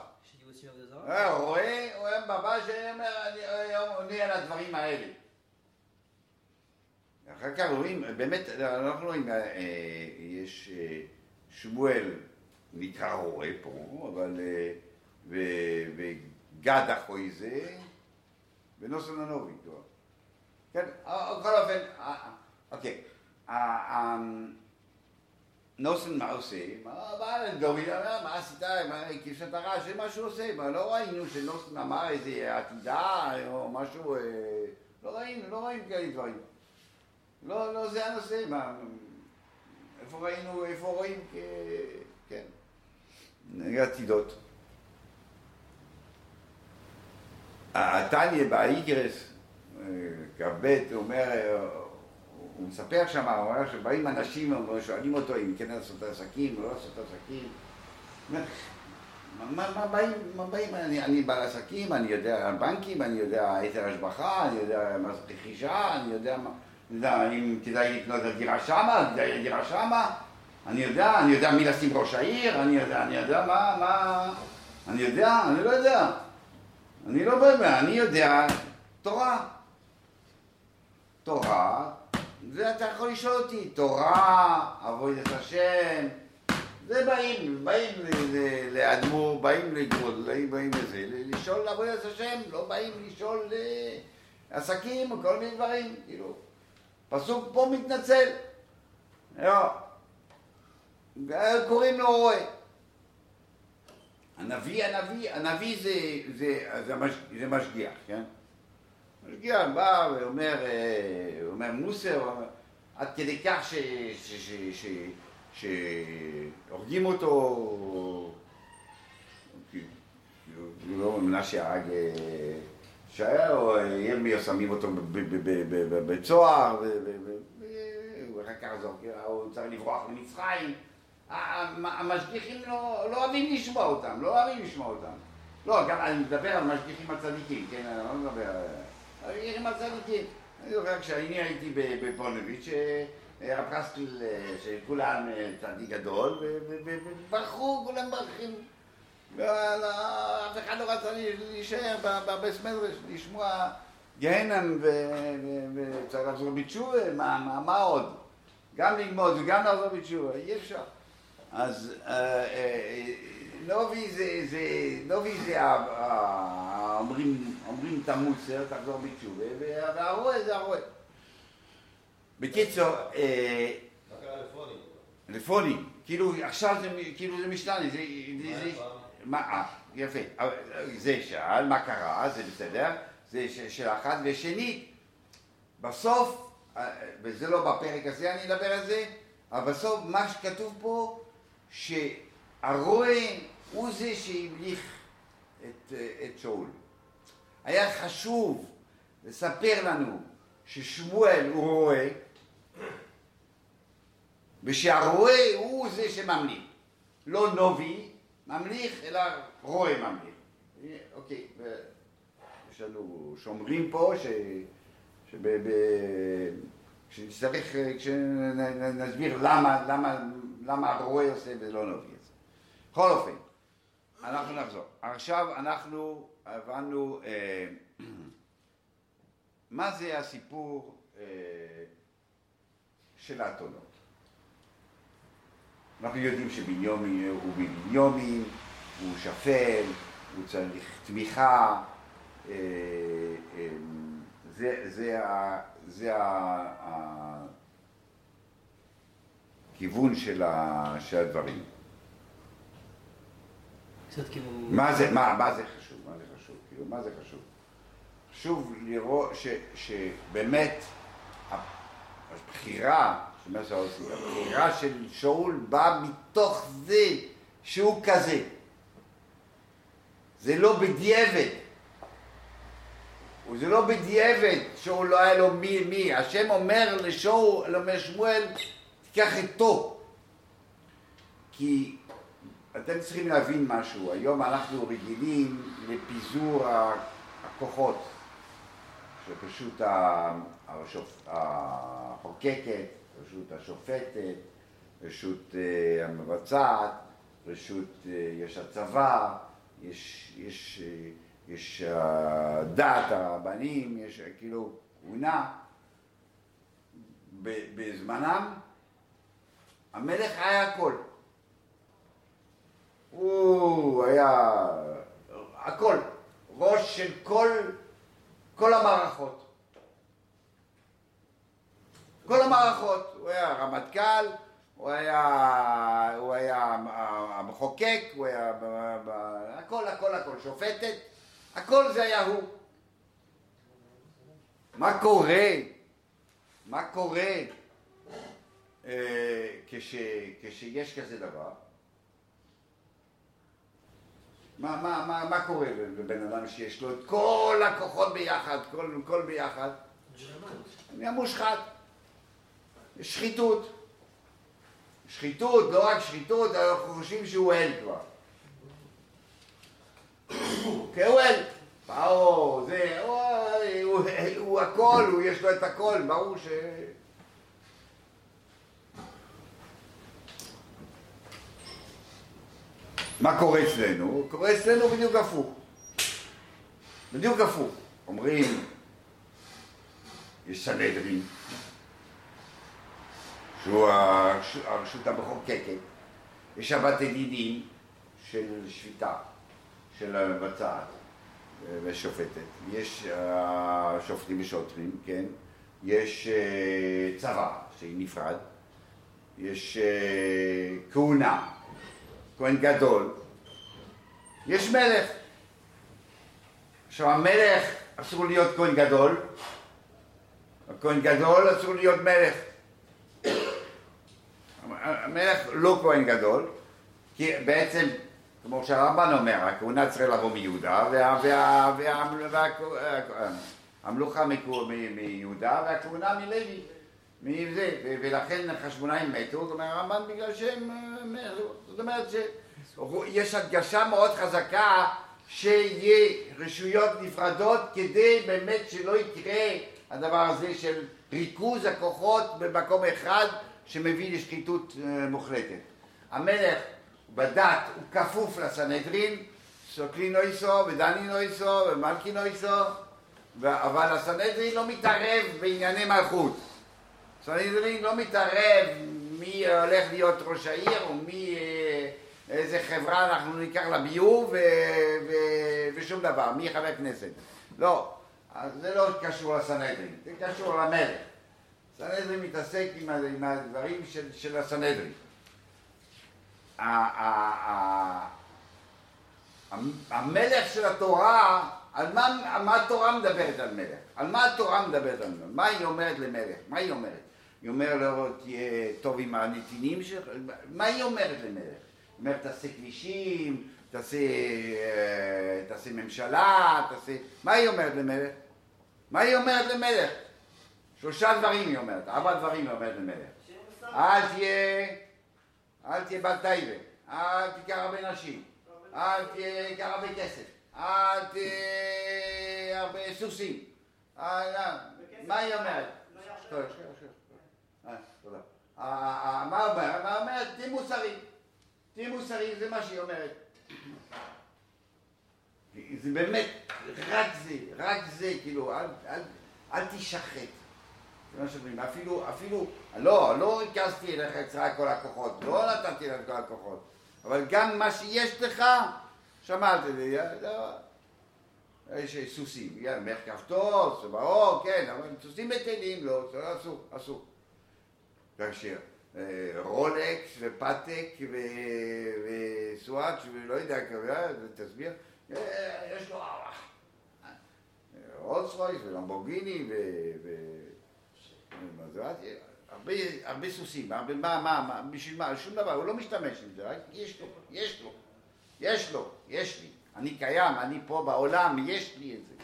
היה רועה, הוא היה בבא שאומר, אני עונה על הדברים האלה. אחר כך רואים, באמת, אנחנו רואים, אה, יש אה, שמואל נקרא רועה פה, אבל, אה, וגד אחרי זה, ונוסון הנובי. כן, אה, בכל אופן, אה, אה, אוקיי. נוסן מה עושה? מה בא לדוד, מה עשית, כבשת הרע, זה מה שהוא עושה, מה לא ראינו שנוסן אמר איזה עתידה או משהו, אה, לא ראינו, לא ראינו כאלה דברים. לא, לא זה הנושא, מה, איפה ראינו, איפה רואים, כן, עתידות. התניא באיגרס, אה, כ"ב, אומר, הוא מספר שם, הוא אומר שבאים אנשים, שואלים אותו אם כן לעשות עסקים או לא לעשות עסקים. מה, מה באים, מה באים, אני, אני בעל עסקים, אני יודע בנקים, אני יודע היתר השבחה, אני יודע מה זה רכישה, אני יודע מה, אני יודע אם כדאי לקנות את הדירה שמה, כדאי הדירה שמה, אני יודע, אני יודע מי לשים ראש העיר, אני יודע, אני יודע מה, מה, אני יודע, אני לא יודע. אני לא באמת, אני יודע תורה. תורה, זה אתה יכול לשאול אותי, תורה, עבודת השם, זה באים, באים לאדמו"ר, באים לגמול, באים לזה, לשאול עבודת השם, לא באים לשאול אה, עסקים כל מיני דברים, כאילו, פסוק פה מתנצל, לא, קוראים לו רועה. הנביא, הנביא, הנביא זה, זה, זה, מש, זה משגיח, כן? משגיח בא ואומר, אה, אומר מוסר, עד כדי כך שהורגים אותו, כאילו, מנשה הרג אה, שער, או ירמיה שמים אותו בבית סוהר, ואחר כך הוא צריך לברוח למצרים. המ- המשגיחים לא, לא אוהבים לשמוע אותם, לא אוהבים לשמוע אותם. לא, אני מדבר על משגיחים הצדיקים, כן, אני לא מדבר המשגיחים הצדיקים. אני זוכר כשאני הייתי בפונוביץ', הרב קסטל, אה, שכולם אה, צדיק גדול, וברחו, כולם ברחים. ואף אחד לא רצה להישאר בבית מדרש, לשמוע ו- וצריך לחזור בתשובה, מה, עוד? גם ללמוד וגם לחזור בתשובה, אי אפשר. אז אה, אה, נובי זה, זה, נובי זה, אומרים, אומרים את המוסר, תחזור בתשובה, וה- והרועה זה הרועה. בקיצור, אה, לפונים? כאילו עכשיו זה, כאילו זה משתנה, זה, זה, מה, אה, יפה, זה שאל מה קרה, זה בסדר, זה ש- שאלה אחת, ושנית, בסוף, אה, וזה לא בפרק הזה אני אדבר על זה, אבל בסוף מה שכתוב פה, שהרועה הוא זה שהמליך את, אה, את שאול. היה חשוב לספר לנו ששמואל הוא רועה, ושהרועה הוא זה שממליך. לא נובי ממליך, אלא רועה ממליך. אוקיי, יש לנו שומרים פה, ש... כשנצטרך, כשנסביר למה, למה, למה הרועה עושה ולא נובי עושה. בכל אופן, אנחנו נחזור. עכשיו אנחנו הבנו אה, מה זה הסיפור אה, של האתונות. אנחנו יודעים שבניומין הוא בניומין, הוא שפל, הוא צריך תמיכה, אה, זה, זה, זה הכיוון של הדברים. קצת כאילו... מה זה, מה, מה זה חשוב? מה זה חשוב? כאילו, מה זה חשוב? חשוב לראות ש, שבאמת הבחירה, שמה שעושים, הבחירה של שאול באה מתוך זה שהוא כזה. זה לא בדיעבד. וזה לא בדיעבד שאול לא היה לו מי מי. השם אומר לשאול, אומר שמואל, תיקח איתו. כי אתם צריכים להבין משהו, היום אנחנו רגילים לפיזור הכוחות, שפשוט החוקקת, רשות השופטת, רשות אה, המבצעת, רשות, אה, יש הצבא, יש, יש, אה, יש דת הרבנים, יש כאילו כהונה. בזמנם המלך היה הכל. הוא היה הכל, ראש של כל, כל המערכות. כל המערכות, הוא היה רמטכ"ל, הוא היה, הוא היה המחוקק, הוא היה ב- ב- הכל, הכל, הכל, שופטת, הכל זה היה הוא. מה קורה? מה קורה אה, כש, כשיש כזה דבר? מה, מה, מה, מה קורה לבן אדם שיש לו את כל הכוחות ביחד, כל, כל ביחד? נהיה מושחת. יש שחיתות. שחיתות, לא רק שחיתות, אנחנו חושבים שהוא אל כבר. [COUGHS] כי הוא אל. באו, זה, הוא, הוא הכל, הוא יש לו את הכל, ברור ש... מה קורה אצלנו? קורה אצלנו בדיוק הפוך. בדיוק הפוך. אומרים, יש סנהדרין, שהוא הרש- הרשות המחוקקת, יש הבתי דינים של שפיטה, של המבצעת ושופטת, יש אה, שופטים ושוטרים, כן, יש אה, צבא שהיא נפרד, יש אה, כהונה, כהן גדול, יש מלך. עכשיו המלך אסור להיות כהן גדול, הכהן גדול אסור להיות מלך. המלך לא כהן גדול, כי בעצם, כמו שהרמב"ן אומר, הכהונה צריכה לבוא מיהודה, וה- וה- וה- וה- המלוכה מקו- מ- מיהודה והכהונה מלוי. ולכן החשמונאים מתו, זאת אומרת הרמב"ן בגלל שהם, אה. זאת אומרת שיש הדגשה מאוד חזקה שיהיה רשויות נפרדות כדי באמת שלא יקרה הדבר הזה של ריכוז הכוחות במקום אחד שמביא לשחיתות אה, מוחלטת. המלך בדת הוא כפוף לסנהדרין, סוקלין נויסו ודני נויסו ומלכי נויסו, אבל הסנהדרין לא מתערב בענייני מלכות. סנהדרין לא מתערב מי הולך להיות ראש העיר או מי, אה, איזה חברה אנחנו ניקח לביוב ו- ו- ושום דבר, מי חבר כנסת. לא, זה לא קשור לסנהדרין, זה קשור למלך. סנהדרין מתעסק עם, עם הדברים של, של הסנהדרין. המלך של התורה, על מה, מה התורה מדברת על מלך? על מה התורה מדברת על מלך? מה היא אומרת למלך? מה היא אומרת? היא אומרת לו, תהיה טוב עם הנתינים שלך? מה היא אומרת למלך? היא אומרת, תעשה כבישים, תעשה, אה, תעשה ממשלה, תעשה... מה היא אומרת למלך? מה היא אומרת למלך? שלושה דברים היא אומרת, ארבע דברים היא אומרת למלך. אל תהיה, אל תהיה בת טייבה, אל תיקח הרבה נשים, אל תיקח הרבה כסף, אל תהיה הרבה סוסים. אה, לא. מה היא אומרת? טוב, שנייה, שנייה. אה, תודה. אה, אה, מה אומרת? מה אומרת? תהיה מוסרי. תהיה מוסרי, זה מה שהיא אומרת. זה באמת, רק זה, רק זה, כאילו, אל, אל, אל תישחט. זה מה שאומרים, אפילו, אפילו, לא, לא ריכזתי אליך אצלך כל הכוחות, לא נתתי לך את כל הכוחות, אבל גם מה שיש לך, שמעת לי, לא, יש סוסים, יאללה, מלך כפתור, כן, אבל סוסים בטלים, לא, זה לא אסור, אסור. כאשר אה, רולקס ופתק ו- וסואץ' ולא יודע, כזה, תסביר, אה, יש לו רולס רויס ולמבורגיני ו... ו- מזרטי, הרבה, סוסים, מה, מה, בשביל מה, שום דבר, הוא לא משתמש עם זה, רק יש לו, יש לו, יש לו, יש לי, אני קיים, אני פה בעולם, יש לי את זה,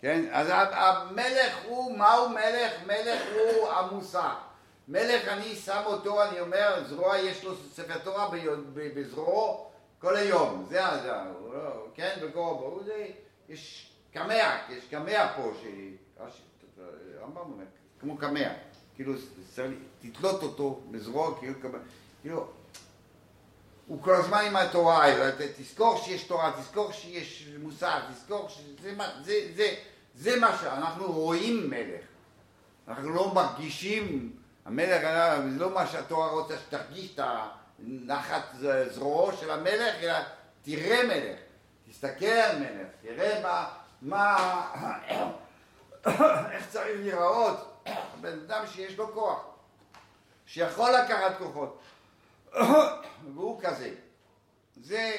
כן? אז המלך הוא, מהו מלך? מלך הוא המוסר. מלך, אני שם אותו, אני אומר, זרוע, יש לו ספר תורה בזרועו כל היום, זה, זה, לא, כן, בקרוב, זה, יש קמע, יש קמע פה, ש... רמב"ם אומר, כמו קמע, כאילו, תתלות אותו בזרוע, כאילו, כאילו, הוא כל הזמן עם התורה, תזכור שיש תורה, תזכור שיש מוסר, תזכור שזה זה, זה, זה מה שאנחנו רואים מלך. אנחנו לא מרגישים, המלך, זה לא מה שהתורה רוצה שתרגיש את הנחת זרועו של המלך, אלא תראה מלך, תסתכל על מלך, תראה מה, מה, [COUGHS] איך צריך להיראות [COUGHS] בן אדם שיש לו כוח, שיכול לקחת כוחות, [COUGHS] והוא כזה. זה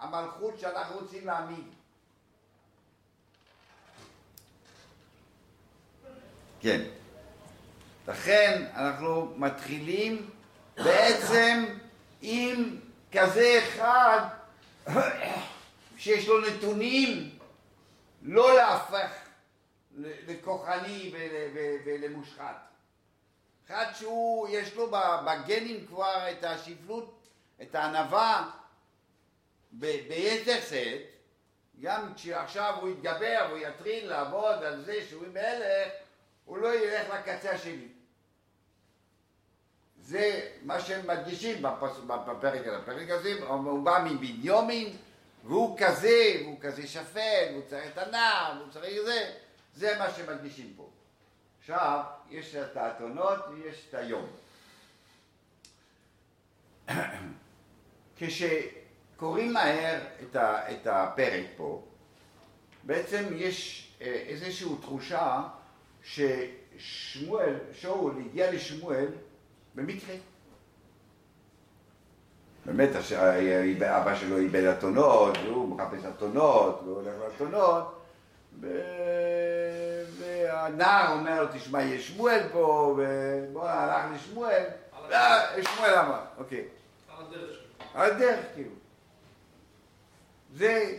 המלכות שאנחנו רוצים להעמיד. כן. לכן אנחנו מתחילים בעצם עם כזה אחד שיש לו נתונים לא להפך לכוחני ולמושחת. אחד שהוא, יש לו בגנים כבר את השפלות, את הענווה ביתר שאת, גם כשעכשיו הוא יתגבר והוא יתחיל לעבוד על זה שהוא מלך, הוא לא ילך לקצה השני. זה מה שהם מדגישים בפרק הזה. בפרק הזה הוא בא מבניומין, והוא כזה, והוא כזה שפל, והוא צריך את הנער, והוא צריך זה. זה מה שמדגישים פה. עכשיו, יש את האתונות ויש את היום. [CLEARS THROAT] כשקוראים מהר את, ה, את הפרק פה, בעצם יש אה, איזושהי תחושה ששמואל, שאול הגיע לשמואל במקרה. באמת, אבא שלו איבד אתונות, והוא מחפש אתונות, והוא הולך לאתונות, והנער אומר לו, תשמע, יש שמואל פה, ובוא הלך לשמואל, שמואל אמר, אוקיי. על הדרך שלו. על הדרך, כאילו. זה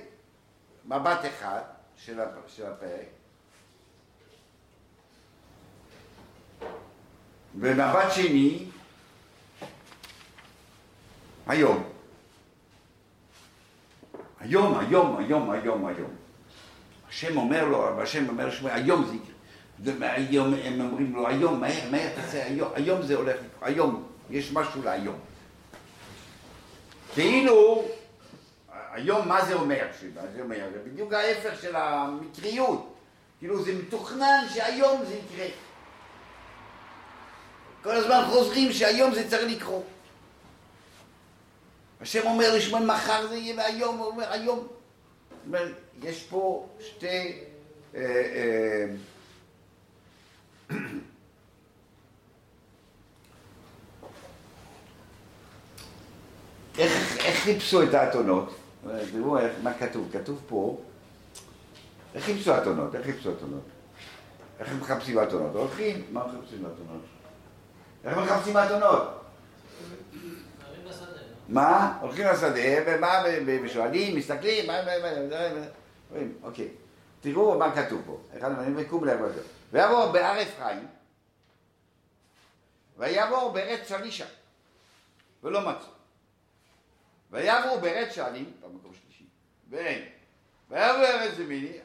מבט אחד של הפרק. ומבט שני, היום. היום, היום, היום, היום, היום. השם אומר לו, השם אומר לו, היום זה יקרה. היום הם אומרים לו, היום, מהר, מהר, תעשה היום, היום זה הולך היום, יש משהו להיום. כאילו, היום מה זה אומר? מה זה אומר? זה בדיוק ההפך של המקריות. כאילו זה מתוכנן שהיום זה יקרה. כל הזמן חוזרים שהיום זה צריך לקרות. השם אומר לשמואל מחר זה יהיה והיום, הוא אומר היום. זאת אומרת, יש פה שתי... אה, אה, [CLEARS THROAT] איך, איך חיפשו את האתונות? תראו מה כתוב, כתוב פה, איך חיפשו אתונות? איך חיפשו אתונות? איך מחפשים אתונות? הולכים, מה מחפשים אתונות? איך מחפשים אתונות? מה? הולכים לשדה, ומה, ושואלים, מסתכלים, מה, מה, מה, מה, מה, אוקיי. תראו מה כתוב פה. אחד וקום לב לזה. ויעבור בהר אפרים, ויעבור בארץ שלישה, ולא מצאו. ויעבור בארץ שעלים, במקום שלישי, ואין. ויעבור בארץ זמיני,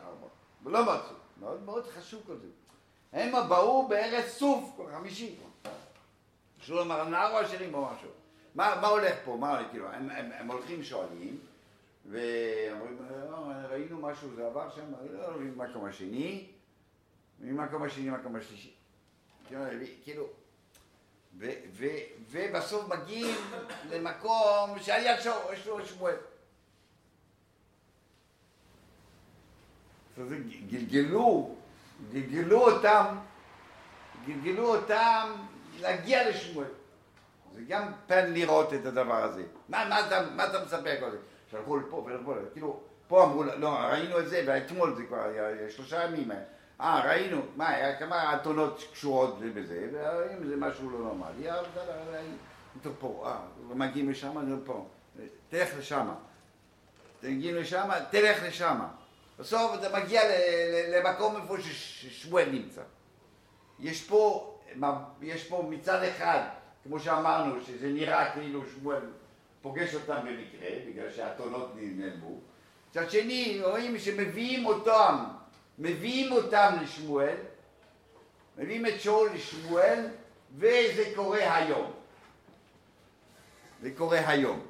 ולא מצאו. מאוד מאוד חשוב כל זה. הם באו בארץ סוף, חמישי. שלא לומר, נער עשירים או משהו. מה, מה הולך פה? מה? כאילו, הם, הם, הם הולכים שואלים, ואומרים, "אה, ראינו משהו, זה עבר שם, לא, ממקום השני, ממקום השני למקום השלישי. כאילו, כאילו, ו, ו, ובסוף מגיעים למקום לו שמואל. גלגלו, גלגלו אותם, גלגלו אותם להגיע לשמואל. זה גם פן לראות את הדבר הזה. מה, מה, אתה, מה אתה מספר כל זה? שלחו לפה ולפה, כאילו, פה אמרו, לא, ראינו את זה, ואתמול זה כבר היה שלושה ימים. אה, ראינו, מה, היה כמה אתונות קשורות זה בזה, ואם זה משהו לא נורמלי, אז טוב פה, אה, מגיעים לשם, אני פה, תלך לשם. תגיעו לשם, תלך לשם. בסוף אתה מגיע למקום איפה ששמואל נמצא. יש פה, יש פה מצד אחד, כמו שאמרנו, שזה נראה כאילו שמואל פוגש אותם במקרה, בגלל שהאתונות נעלמו. מצד שני, רואים שמביאים אותם, מביאים אותם לשמואל, מביאים את שאול לשמואל, וזה קורה היום. זה קורה היום.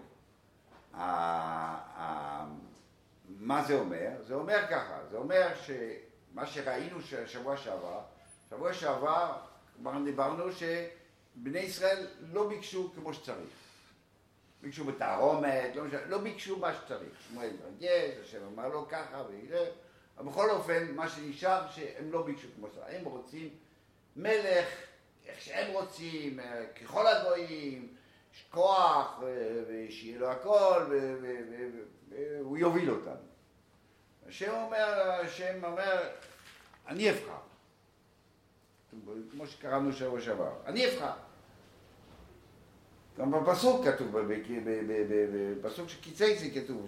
מה זה אומר? זה אומר ככה, זה אומר שמה שראינו שבוע שעבר, שבוע שעבר כבר דיברנו שבני ישראל לא ביקשו כמו שצריך. ביקשו בתערומת, לא, משנה, לא ביקשו מה שצריך. שמואל התרגש, השם אמר לו ככה וזה, אבל בכל אופן, מה שנשאר שהם לא ביקשו כמו שצריך. הם רוצים מלך, איך שהם רוצים, אה, ככל הגויים, כוח, ו- ושיהיה לו הכל, והוא יוביל אותם. השם אומר, השם אומר, אני אבחר. כמו שקראנו שבוע שעבר, אני אבחר. גם בפסוק כתוב, בפסוק של קיצייצי כתוב,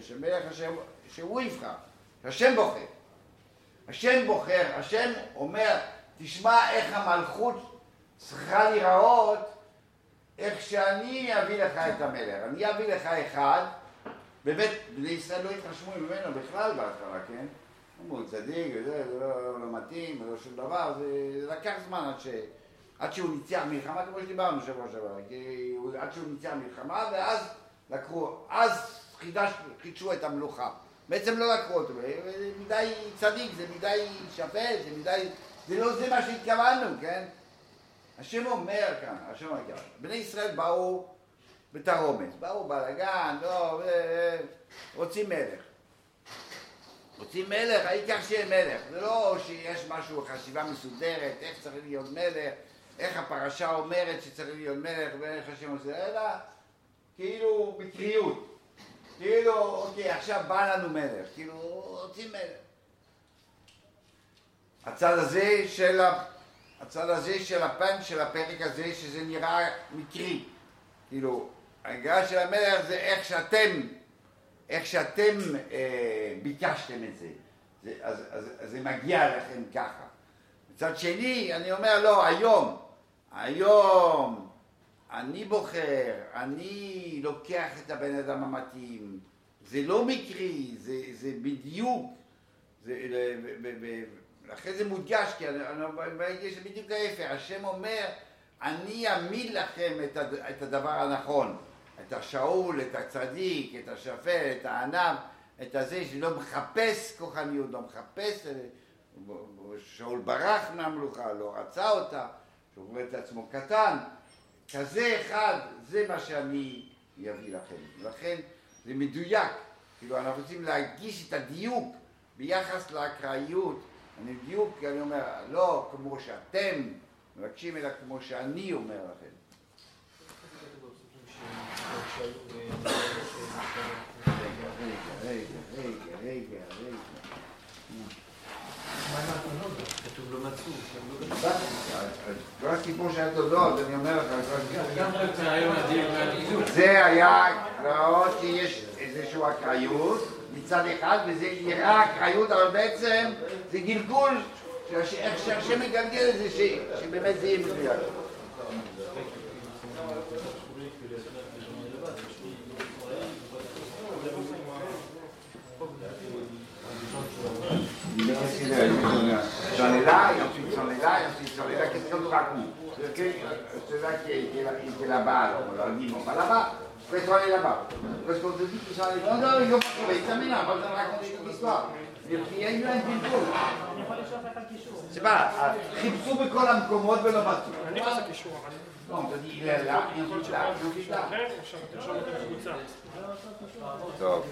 שמלך השם, שהוא יבחר, השם בוחר. השם בוחר, השם אומר, תשמע איך המלכות צריכה להיראות, איך שאני אביא לך את המלך. אני אביא לך אחד, באמת, בני ישראל לא התרשמו ממנו בכלל בהתחלה, כן? אמרו, צדיק, זה לא, לא מתאים, ולא שום דבר, זה, זה לקח זמן עד, שהוא ניצח מלחמה, כמו שדיברנו שבוע שעבר, הוא, עד שהוא ניצח מלחמה, ואז לקחו, אז חידש, חידשו את המלוכה. בעצם לא לקחו אותו, זה מדי צדיק, זה מדי שפל, זה מדי, זה לא זה מה שהתכוונו, כן? השם אומר כאן, השם אומר כאן, בני ישראל באו בתרעומת, באו בלאגן, לא, ו- ו- רוצים מלך. רוצים מלך, העיקר שיהיה מלך. זה לא שיש משהו, חשיבה מסודרת, איך צריך להיות מלך, איך הפרשה אומרת שצריך להיות מלך ואיך השם עושה, אלא כאילו מקריות. כאילו, אוקיי, עכשיו בא לנו מלך, כאילו, רוצים מלך. הצד הזה של, ה... הצד הזה של הפן של הפרק הזה, שזה נראה מקרי. כאילו, ההגעה של המלך זה איך שאתם, איך שאתם אה, ביקשתם את זה. זה אז, אז, אז זה מגיע לכם ככה. מצד שני, אני אומר, לא, היום, היום, אני בוחר, אני לוקח את הבן אדם המתאים. זה לא מקרי, זה, זה בדיוק. זה, לכן זה מודגש, כי אני- אני- זה בדיוק ההפך, השם אומר, אני אעמיד לכם את הדבר הנכון, את השאול, את הצדיק, את השפל, את הענב, את הזה שלא מחפש כוחניות, לא מחפש, אה, שאול ברח מהמלוכה, לא רצה אותה, שהוא רואה את עצמו קטן, כזה אחד, זה מה שאני אביא לכם. לכן זה מדויק, כאילו אנחנו רוצים להגיש את הדיוק ביחס לאקראיות, אני דיוק, אני אומר, לא כמו שאתם מבקשים, אלא כמו שאני אומר לכם. כל הסיפור של התודות, אני אומר לך, זה היה להראות שיש איזושהי אקראיות מצד אחד, וזה נראה אקראיות, אבל בעצם זה גלגול, איך שהשם מגלגל את זה, שבאמת זה יהיה מדויק. Sono là, io sono là, io sono là, che sono qualcuno. Perché c'è là che, la, che la balo, la dimo, ma la ba, questo è la ba. Questo tutti sono là, no, io faccio questa, me la faccio raccontare questa storia. perché io non ti אני יכול לשלוח לך קישור. שבא, חיפשו בכל המקומות ולא מצאו. אני מה זה קישור? אבל לא, תגיד, לא. טוב.